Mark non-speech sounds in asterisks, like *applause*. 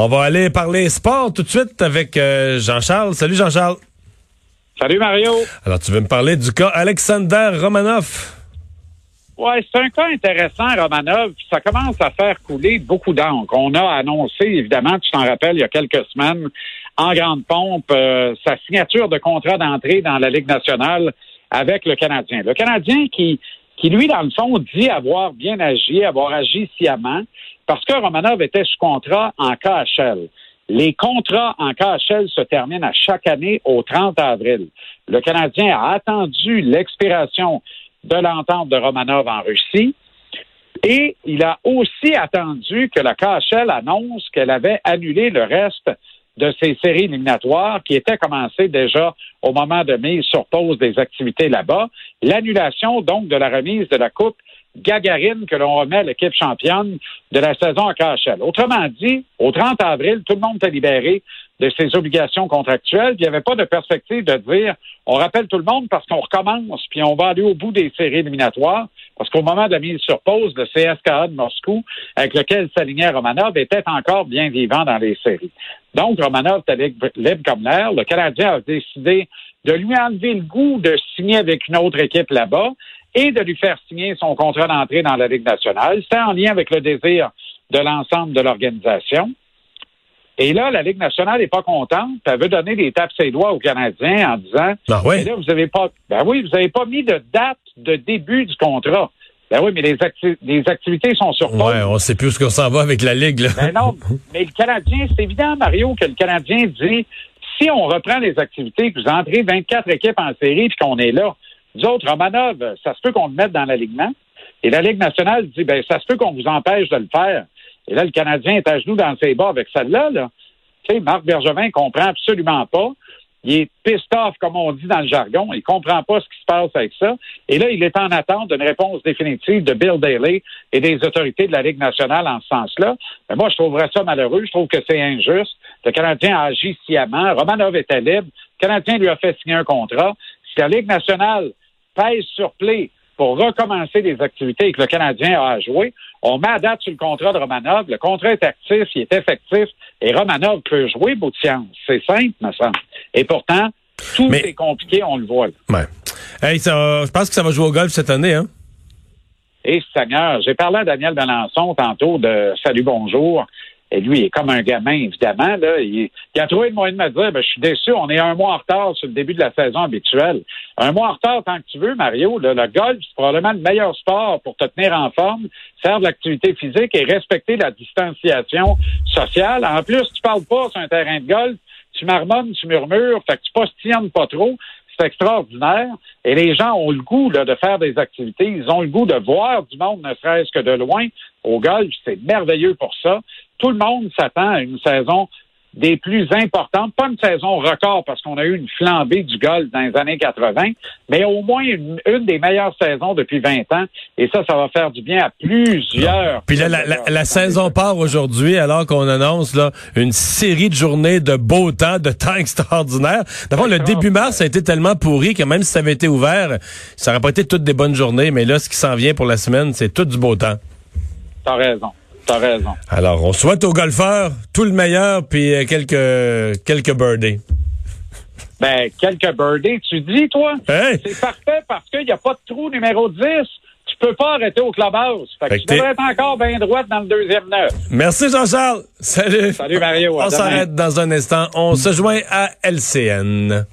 On va aller parler sport tout de suite avec euh, Jean-Charles. Salut Jean-Charles. Salut Mario. Alors tu veux me parler du cas Alexander Romanov? Ouais, c'est un cas intéressant, Romanov. Ça commence à faire couler beaucoup d'encre. On a annoncé, évidemment, tu t'en rappelles, il y a quelques semaines, en grande pompe, euh, sa signature de contrat d'entrée dans la Ligue nationale avec le Canadien. Le Canadien qui, qui, lui, dans le fond, dit avoir bien agi, avoir agi sciemment, parce que Romanov était sous contrat en KHL. Les contrats en KHL se terminent à chaque année au 30 avril. Le Canadien a attendu l'expiration de l'entente de Romanov en Russie et il a aussi attendu que la KHL annonce qu'elle avait annulé le reste de ces séries éliminatoires qui étaient commencées déjà au moment de mise sur pause des activités là-bas. L'annulation donc de la remise de la Coupe Gagarine que l'on remet à l'équipe championne de la saison à KHL. Autrement dit, au 30 avril, tout le monde est libéré de ses obligations contractuelles. Il n'y avait pas de perspective de dire on rappelle tout le monde parce qu'on recommence, puis on va aller au bout des séries éliminatoires, parce qu'au moment de la mise sur pause, le CSKA de Moscou, avec lequel s'alignait Romanov, était encore bien vivant dans les séries. Donc, Romanov était libre comme l'air. Le Canadien a décidé de lui enlever le goût de signer avec une autre équipe là-bas et de lui faire signer son contrat d'entrée dans la Ligue nationale. C'était en lien avec le désir de l'ensemble de l'organisation. Et là, la Ligue nationale n'est pas contente. Elle veut donner des tapes ses doigts aux Canadiens en disant Ben oui. là, vous avez pas ben oui, vous avez pas mis de date de début du contrat. Ben oui, mais les, les activités sont sur pause. Ouais, on sait plus où qu'on s'en va avec la Ligue. Là. Ben non, mais le Canadien, c'est évident, Mario, que le Canadien dit si on reprend les activités, que vous entrez 24 équipes en série puis qu'on est là, nous autres, Romanov, ça se peut qu'on le mette dans l'alignement. Et la Ligue nationale dit, ben, ça se peut qu'on vous empêche de le faire. Et là, le Canadien est à genoux dans ses bas avec celle-là. Là. Tu sais, Marc Bergevin comprend absolument pas. Il est pissed off, comme on dit dans le jargon. Il comprend pas ce qui se passe avec ça. Et là, il est en attente d'une réponse définitive de Bill Daly et des autorités de la Ligue nationale en ce sens-là. Mais moi, je trouverais ça malheureux. Je trouve que c'est injuste. Le Canadien a agi sciemment. Romanov était libre. Le Canadien lui a fait signer un contrat. Si la Ligue nationale pèse sur play pour recommencer les activités que le Canadien a à jouer. On met à date sur le contrat de Romanov. Le contrat est actif, il est effectif, et Romanov peut jouer beau de science. C'est simple, me semble. Et pourtant, tout est compliqué, on le voit. Ouais. Hey, ça, je pense que ça va jouer au golf cette année, hein? Et Seigneur, j'ai parlé à Daniel Balançon tantôt de Salut Bonjour. Et lui, il est comme un gamin, évidemment. Là. Il, a trouvé le moyen de me dire ben, Je suis déçu, on est un mois en retard sur le début de la saison habituelle. Un mois en retard tant que tu veux, Mario. le golf, c'est probablement le meilleur sport pour te tenir en forme, faire de l'activité physique et respecter la distanciation sociale. En plus, tu parles pas sur un terrain de golf, tu marmonnes, tu murmures, fait que tu postillonnes pas trop. C'est extraordinaire. Et les gens ont le goût là, de faire des activités. Ils ont le goût de voir du monde, ne serait-ce que de loin. Au golf, c'est merveilleux pour ça tout le monde s'attend à une saison des plus importantes, pas une saison record parce qu'on a eu une flambée du golf dans les années 80, mais au moins une, des meilleures saisons depuis 20 ans. Et ça, ça va faire du bien à plusieurs. Puis là, la, saison part aujourd'hui alors qu'on annonce là une série de journées de beau temps, de temps *laughs* extraordinaire. D'abord, le début mars a été tellement pourri que même si ça avait été ouvert, ça aurait pas été toutes des bonnes journées. Mais là, ce qui s'en vient pour la semaine, c'est tout du beau temps. T'as raison. T'as raison. Alors, on souhaite aux golfeurs tout le meilleur, puis euh, quelques, quelques birdies. Ben, quelques birdies, tu dis, toi? C'est parfait parce qu'il n'y a pas de trou numéro 10. Tu peux pas arrêter au clubhouse. Fait, que tu devrais être encore bien droite dans le deuxième neuf. Merci, Jean-Charles. Salut. Salut, Mario. On s'arrête dans un instant. On se joint à LCN.